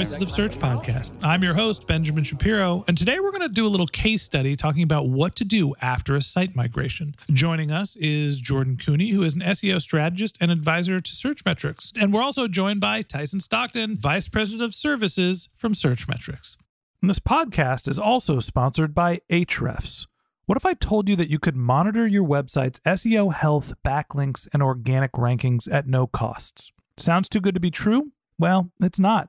Voices of Search podcast. I'm your host, Benjamin Shapiro, and today we're going to do a little case study talking about what to do after a site migration. Joining us is Jordan Koene, who is an SEO strategist and advisor to Searchmetrics. And we're also joined by Tyson Stockton, Vice President of Services from Searchmetrics. And this podcast is also sponsored by Ahrefs. What if I told you that you could monitor your website's SEO health, backlinks, and organic rankings at no costs? Sounds too good to be true? Well, it's not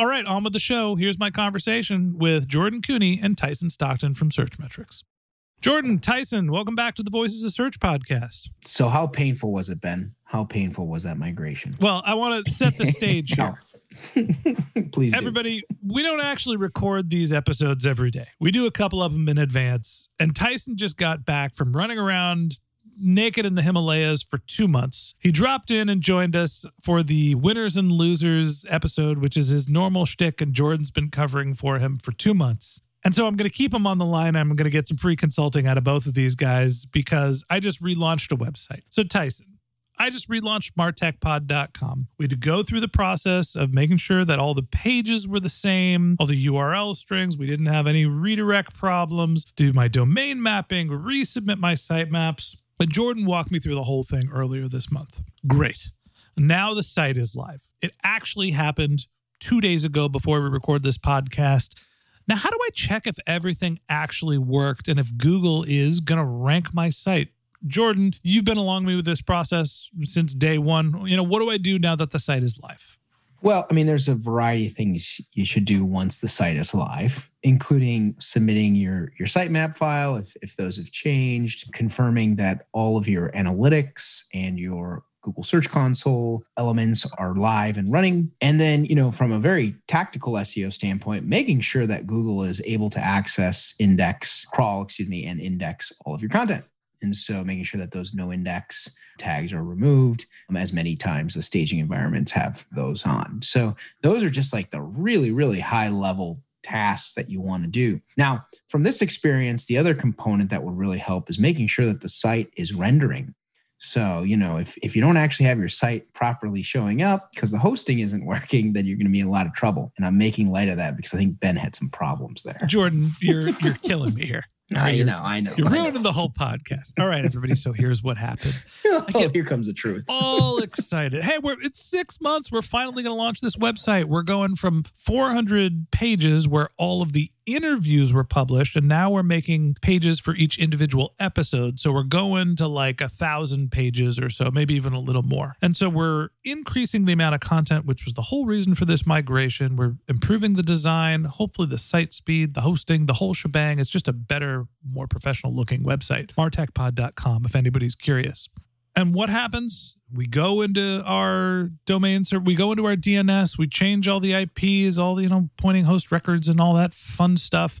All right, on with the show. Here's my conversation with Jordan Koene and Tyson Stockton from Searchmetrics. Jordan, Tyson, welcome back to the Voices of Search podcast. So, how painful was it, Ben? How painful was that migration? Well, I want to set the stage here. Please, do. Everybody, we don't actually record these episodes every day. We do a couple of them in advance. And Tyson just got back from running around naked in the Himalayas for two months. He dropped in and joined us for the winners and losers episode, which is his normal shtick, and Jordan's been covering for him for two months. And so I'm going to keep him on the line. I'm going to get some free consulting out of both of these guys because I just relaunched a website. So, Tyson, I just relaunched martechpod.com. We had to go through the process of making sure that all the pages were the same, all the URL strings, we didn't have any redirect problems, do my domain mapping, resubmit my sitemaps. And Jordan walked me through the whole thing earlier this month. Great. Now the site is live. It actually happened two days ago before we record this podcast. Now, how do I check if everything actually worked and if Google is going to rank my site? Jordan, you've been along me with this process since day one. You know, what do I do now that the site is live? Well, I mean, there's a variety of things you should do once the site is live, including submitting your your sitemap file if, if those have changed, confirming that all of your analytics and your Google Search Console elements are live and running. And then, you know, from a very tactical SEO standpoint, making sure that Google is able to access, index, crawl, excuse me, and index all of your content. And so making sure that those no index tags are removed, um, as many times the staging environments have those on. So those are just like the really, really high level tasks that you want to do. Now, from this experience, the other component that would really help is making sure that the site is rendering. So, you know, if, if you don't actually have your site properly showing up because the hosting isn't working, then you're going to be in a lot of trouble. And I'm making light of that because I think Ben had some problems there. Jordan, you're you're killing me here. I know, I know. You're I know. ruining the whole podcast. All right, everybody. So here's what happened. oh, here comes the truth. all excited. Hey, we're it's six months. We're finally going to launch this website. We're going from 400 pages where all of the interviews were published, and now we're making pages for each individual episode. So we're going to like a thousand pages or so, maybe even a little more. And so we're increasing the amount of content, which was the whole reason for this migration. We're improving the design, hopefully the site speed, the hosting, the whole shebang. It's just a better, more professional looking website. martechpod.com if anybody's curious. And what happens? We go into our domain, server, we go into our DNS, we change all the IPs, all the, you know, pointing host records and all that fun stuff.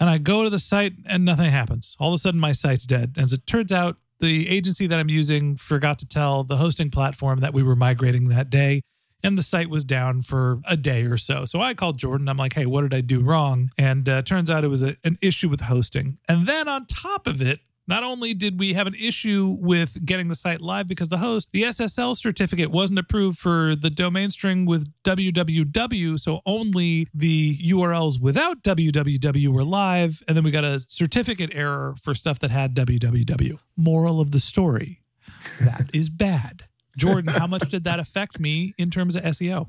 And I go to the site and nothing happens. All of a sudden, my site's dead. And as it turns out, the agency that I'm using forgot to tell the hosting platform that we were migrating that day. And the site was down for a day or so. So I called Jordan. I'm like, hey, what did I do wrong? And uh, turns out it was a, an issue with hosting. And then on top of it, not only did we have an issue with getting the site live because the host, the SSL certificate wasn't approved for the domain string with www, so only the URLs without www were live, and then we got a certificate error for stuff that had www. Moral of the story: that is bad. Jordan, how much did that affect me in terms of SEO?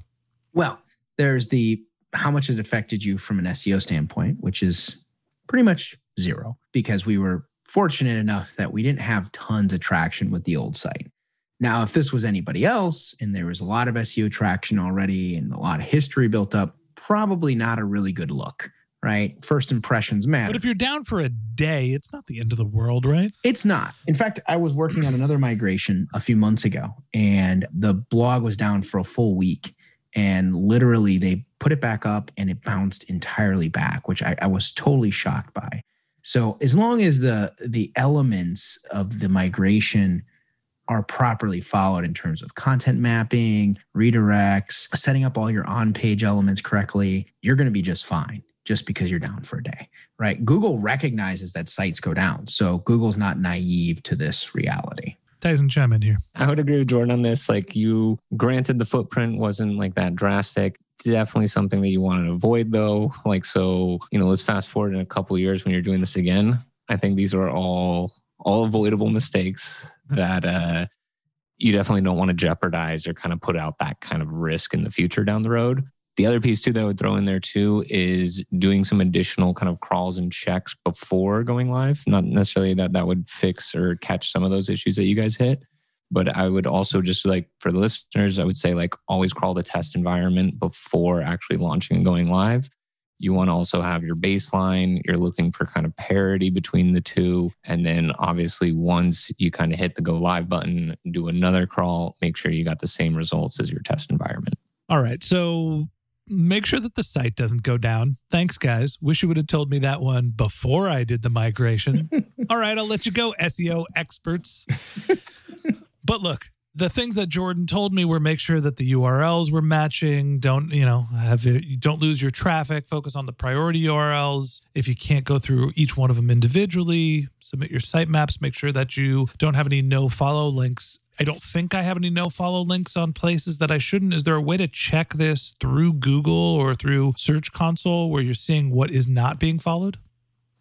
Well, there's the how much it affected you from an SEO standpoint, which is pretty much zero because we were fortunate enough that we didn't have tons of traction with the old site. Now, if this was anybody else and there was a lot of SEO traction already and a lot of history built up, probably not a really good look, right? First impressions matter. But if you're down for a day, it's not the end of the world, right? It's not. In fact, I was working on another migration a few months ago and the blog was down for a full week. And literally, they put it back up and it bounced entirely back, which I, I was totally shocked by. So as long as the the elements of the migration are properly followed in terms of content mapping, redirects, setting up all your on-page elements correctly, you're going to be just fine just because you're down for a day, right? Google recognizes that sites go down. So Google's not naive to this reality. Tyson, chime in here. I would agree with Jordan on this. Like you granted the footprint wasn't like that drastic definitely something that you want to avoid though. Like so you know let's fast forward in a couple years when you're doing this again. I think these are all all avoidable mistakes that uh you definitely don't want to jeopardize or kind of put out that kind of risk in the future down the road. The other piece too that i would throw in there too is doing some additional kind of crawls and checks before going live. Not necessarily that that would fix or catch some of those issues that you guys hit but I would also just like for the listeners, I would say like always crawl the test environment before actually launching and going live. You want to also have your baseline. You're looking for kind of parity between the two. And then obviously, once you kind of hit the go live button, do another crawl, make sure you got the same results as your test environment. All right. So make sure that the site doesn't go down. Thanks, guys. Wish you would have told me that one before I did the migration. All right. I'll let you go, SEO experts. But look, the things that Jordan told me were make sure that the URLs were matching. Don't you know have you don't lose your traffic. Focus on the priority URLs. If you can't go through each one of them individually, submit your sitemaps. Make sure that you don't have any no follow links. I don't think I have any no follow links on places that I shouldn't. Is there a way to check this through Google or through Search Console where you're seeing what is not being followed?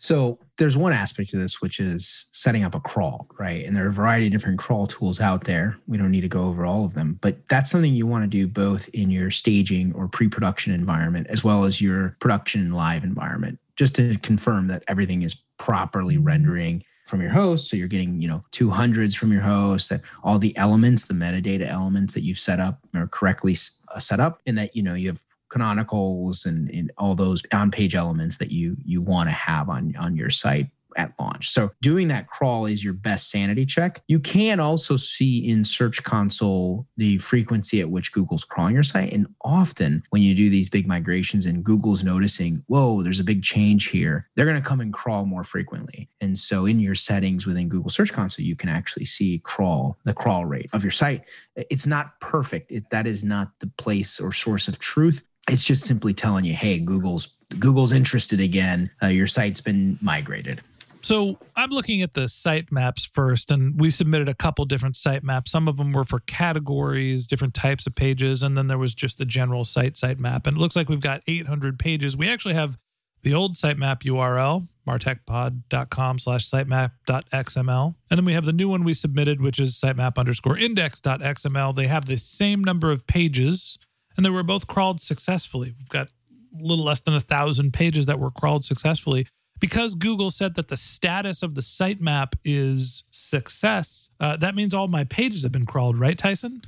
So there's one aspect to this, which is setting up a crawl, right? And there are a variety of different crawl tools out there. We don't need to go over all of them, but that's something you want to do both in your staging or pre production environment as well as your production live environment, just to confirm that everything is properly rendering from your host. So you're getting, you know, 200s from your host, that all the elements, the metadata elements that you've set up are correctly uh, set up, and that, you know, you have canonicals and, and all those on page elements that you you want to have on on your site at launch. So doing that crawl is your best sanity check. You can also see in Search Console the frequency at which Google's crawling your site. And often when you do these big migrations and Google's noticing, whoa, there's a big change here, they're going to come and crawl more frequently. And so in your settings within Google Search Console, you can actually see crawl, the crawl rate of your site. It's not perfect. It, that is not the place or source of truth it's just simply telling you, hey, Google's Google's interested again. Uh, your site's been migrated. So I'm looking at the sitemaps first, and we submitted a couple different sitemaps. Some of them were for categories, different types of pages, and then there was just the general site site map. And it looks like we've got 800 pages. We actually have the old sitemap URL, martechpod.com slash sitemap.xml. And then we have the new one we submitted, which is sitemap underscore index.xml. They have the same number of pages and they were both crawled successfully. We've got a little less than a thousand pages that were crawled successfully. Because Google said that the status of the sitemap is success, uh, that means all my pages have been crawled, right, Tyson?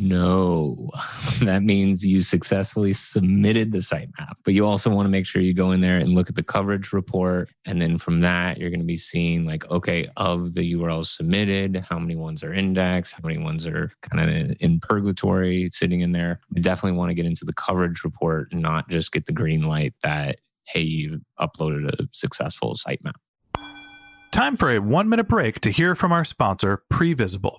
No, that means you successfully submitted the sitemap, but you also want to make sure you go in there and look at the coverage report. And then from that, you're going to be seeing like, okay, of the URLs submitted, how many ones are indexed, how many ones are kind of in purgatory sitting in there. You definitely want to get into the coverage report and not just get the green light that, hey, you uploaded a successful sitemap. Time for a one minute break to hear from our sponsor, Previsible.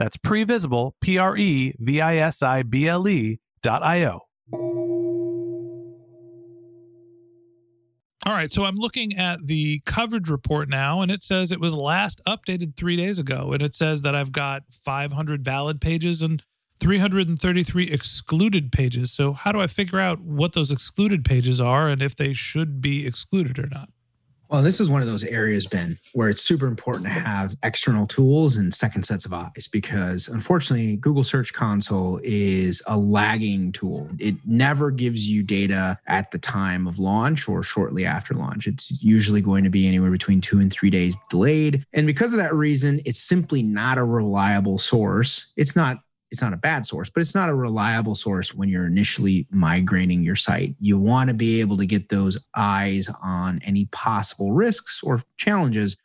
That's previsible, P R E V I S I B L E dot I O. All right, so I'm looking at the coverage report now, and it says it was last updated three days ago. And it says that I've got 500 valid pages and 333 excluded pages. So, how do I figure out what those excluded pages are and if they should be excluded or not? Well, this is one of those areas, Ben, where it's super important to have external tools and second sets of eyes because unfortunately, Google Search Console is a lagging tool. It never gives you data at the time of launch or shortly after launch. It's usually going to be anywhere between two and three days delayed. And because of that reason, it's simply not a reliable source. It's not it's not a bad source, but it's not a reliable source when you're initially migrating your site. You want to be able to get those eyes on any possible risks or challenges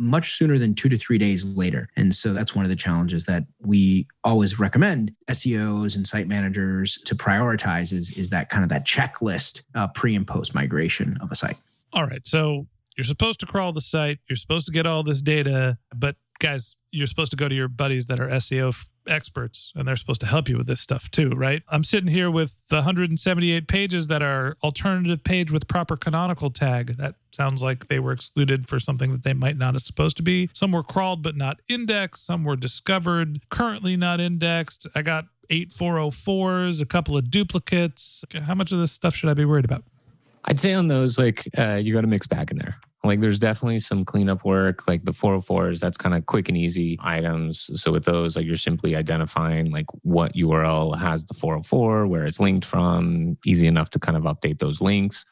much sooner than two to three days later. And so that's one of the challenges that we always recommend SEOs and site managers to prioritize is, is that kind of that checklist uh, pre and post migration of a site. All right. So you're supposed to crawl the site, you're supposed to get all this data, but guys, you're supposed to go to your buddies that are SEO experts and they're supposed to help you with this stuff too, right? I'm sitting here with the 178 pages that are alternative page with proper canonical tag. That sounds like they were excluded for something that they might not have supposed to be. Some were crawled but not indexed, some were discovered, currently not indexed. I got eight 404s, a couple of duplicates. How much of this stuff should I be worried about? I'd say on those, like uh, you got to mix back in there. Like there's definitely some cleanup work, like the 404s, that's kind of quick and easy items. So with those, like you're simply identifying like what URL has the 404, where it's linked from, easy enough to kind of update those links.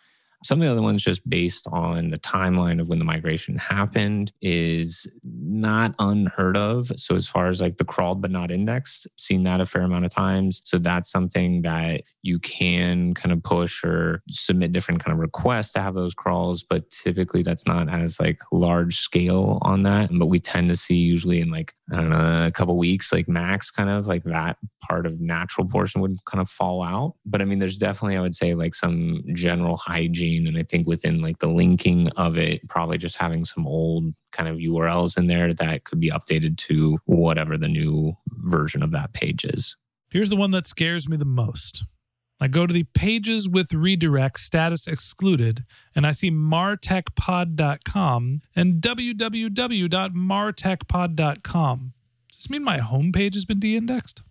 Some of the other ones, just based on the timeline of when the migration happened, is not unheard of. So, as far as like the crawled but not indexed, seen that a fair amount of times. So, that's something that you can kind of push or submit different kind of requests to have those crawls. But typically, that's not as like large scale on that. But we tend to see usually in like, I don't know, a couple weeks, like max, kind of like that part of natural portion would kind of fall out. But I mean, there's definitely, I would say, like some general hygiene and I think within like the linking of it, probably just having some old kind of URLs in there that could be updated to whatever the new version of that page is. Here's the one that scares me the most. I go to the pages with redirect status excluded, and I see martechpod.com and www.martechpod.com. Does this mean my homepage has been de indexed?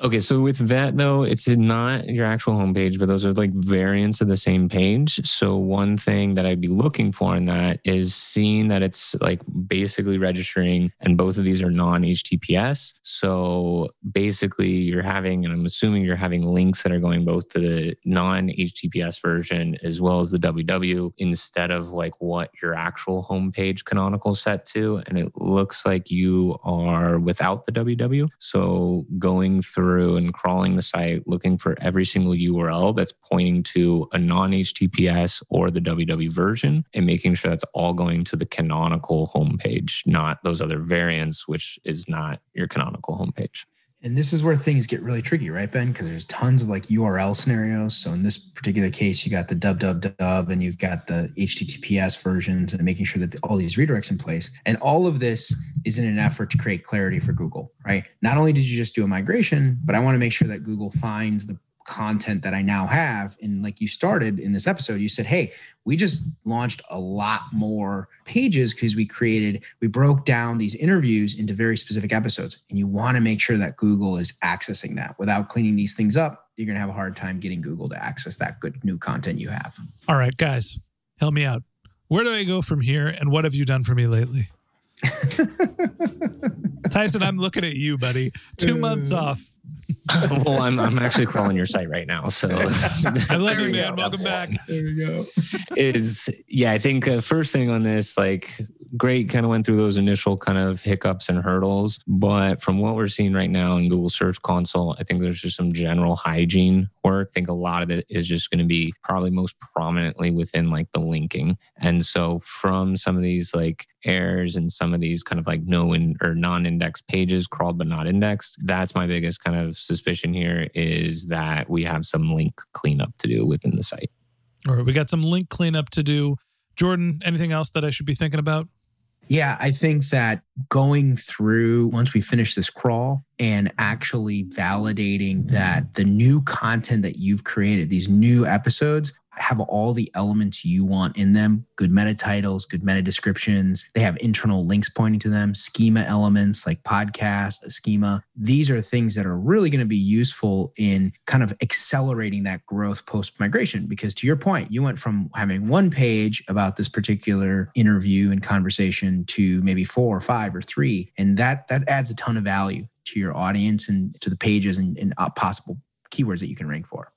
Okay, so with that though, it's not your actual homepage, but those are like variants of the same page. So one thing that I'd be looking for in that is seeing that it's like basically registering, and both of these are non HTTPS. So basically, you're having, and I'm assuming you're having links that are going both to the non HTTPS version as well as the WW instead of like what your actual homepage canonical set to. And it looks like you are without the WW. So going through and crawling the site, looking for every single URL that's pointing to a non HTTPS or the WW version and making sure that's all going to the canonical homepage, not those other variants, which is not your canonical homepage. And this is where things get really tricky, right, Ben? Because there's tons of like URL scenarios. So in this particular case, you got the www and you've got the HTTPS versions and making sure that all these redirects in place. And all of this is in an effort to create clarity for Google, right? Not only did you just do a migration, but I want to make sure that Google finds the content that I now have. And like you started in this episode, you said, Hey, we just launched a lot more pages because we created, we broke down these interviews into very specific episodes. And you want to make sure that Google is accessing that without cleaning these things up. You're going to have a hard time getting Google to access that good new content you have. All right, guys, help me out. Where do I go from here? And what have you done for me lately? Tyson, I'm looking at you, buddy. Two months uh, off. well, I'm I'm actually crawling your site right now. So I love you, man. Welcome back. There we go. Is yeah, I think uh, first thing on this, like great, kind of went through those initial kind of hiccups and hurdles, but from what we're seeing right now in Google Search Console, I think there's just some general hygiene work. I think a lot of it is just going to be probably most prominently within like the linking, and so from some of these like errors and some of these kind of like no in or non-indexed pages crawled but not indexed, that's my biggest kind of suspicion here is that we have some link cleanup to do within the site. All right, we got some link cleanup to do. Jordan, anything else that I should be thinking about? Yeah, I think that going through once we finish this crawl and actually validating that the new content that you've created, these new episodes, have all the elements you want in them good meta titles, good meta descriptions. They have internal links pointing to them, schema elements like podcast, schema. These are things that are really going to be useful in kind of accelerating that growth post migration. Because to your point, you went from having one page about this particular interview and conversation to maybe four or five or three. And that that adds a ton of value to your audience and to the pages and, and uh, possible keywords that you can rank for.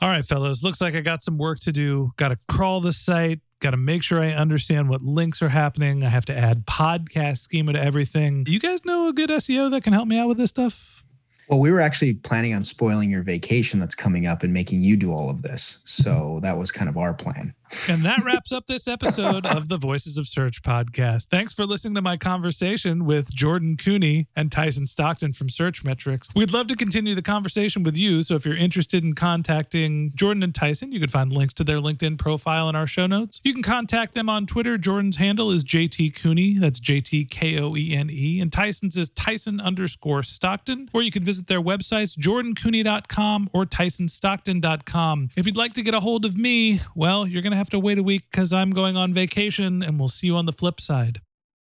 All right, fellas, looks like I got some work to do. Got to crawl the site, got to make sure I understand what links are happening. I have to add podcast schema to everything. Do You guys know a good SEO that can help me out with this stuff? Well, we were actually planning on spoiling your vacation that's coming up and making you do all of this. So that was kind of our plan. And that wraps up this episode of the Voices of Search podcast. Thanks for listening to my conversation with Jordan Koene and Tyson Stockton from Searchmetrics. We'd love to continue the conversation with you. So if you're interested in contacting Jordan and Tyson, you can find links to their LinkedIn profile in our show notes. You can contact them on Twitter. Jordan's handle is JT Koene. That's J T K O E N E. And Tyson's is Tyson underscore Stockton. Or you can visit their websites, jordankoene.com or tysonstockton.com. If you'd like to get a hold of me, well, you're going to have to wait a week because I'm going on vacation, and we'll see you on the flip side.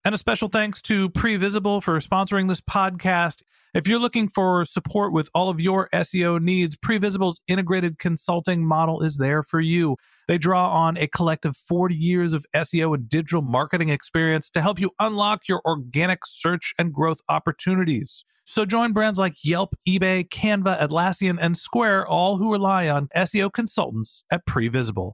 And a special thanks to Previsible for sponsoring this podcast. If you're looking for support with all of your SEO needs, Previsible's integrated consulting model is there for you. They draw on a collective 40 years of SEO and digital marketing experience to help you unlock your organic search and growth opportunities. So join brands like Yelp, eBay, Canva, Atlassian, and Square, all who rely on SEO consultants at Previsible.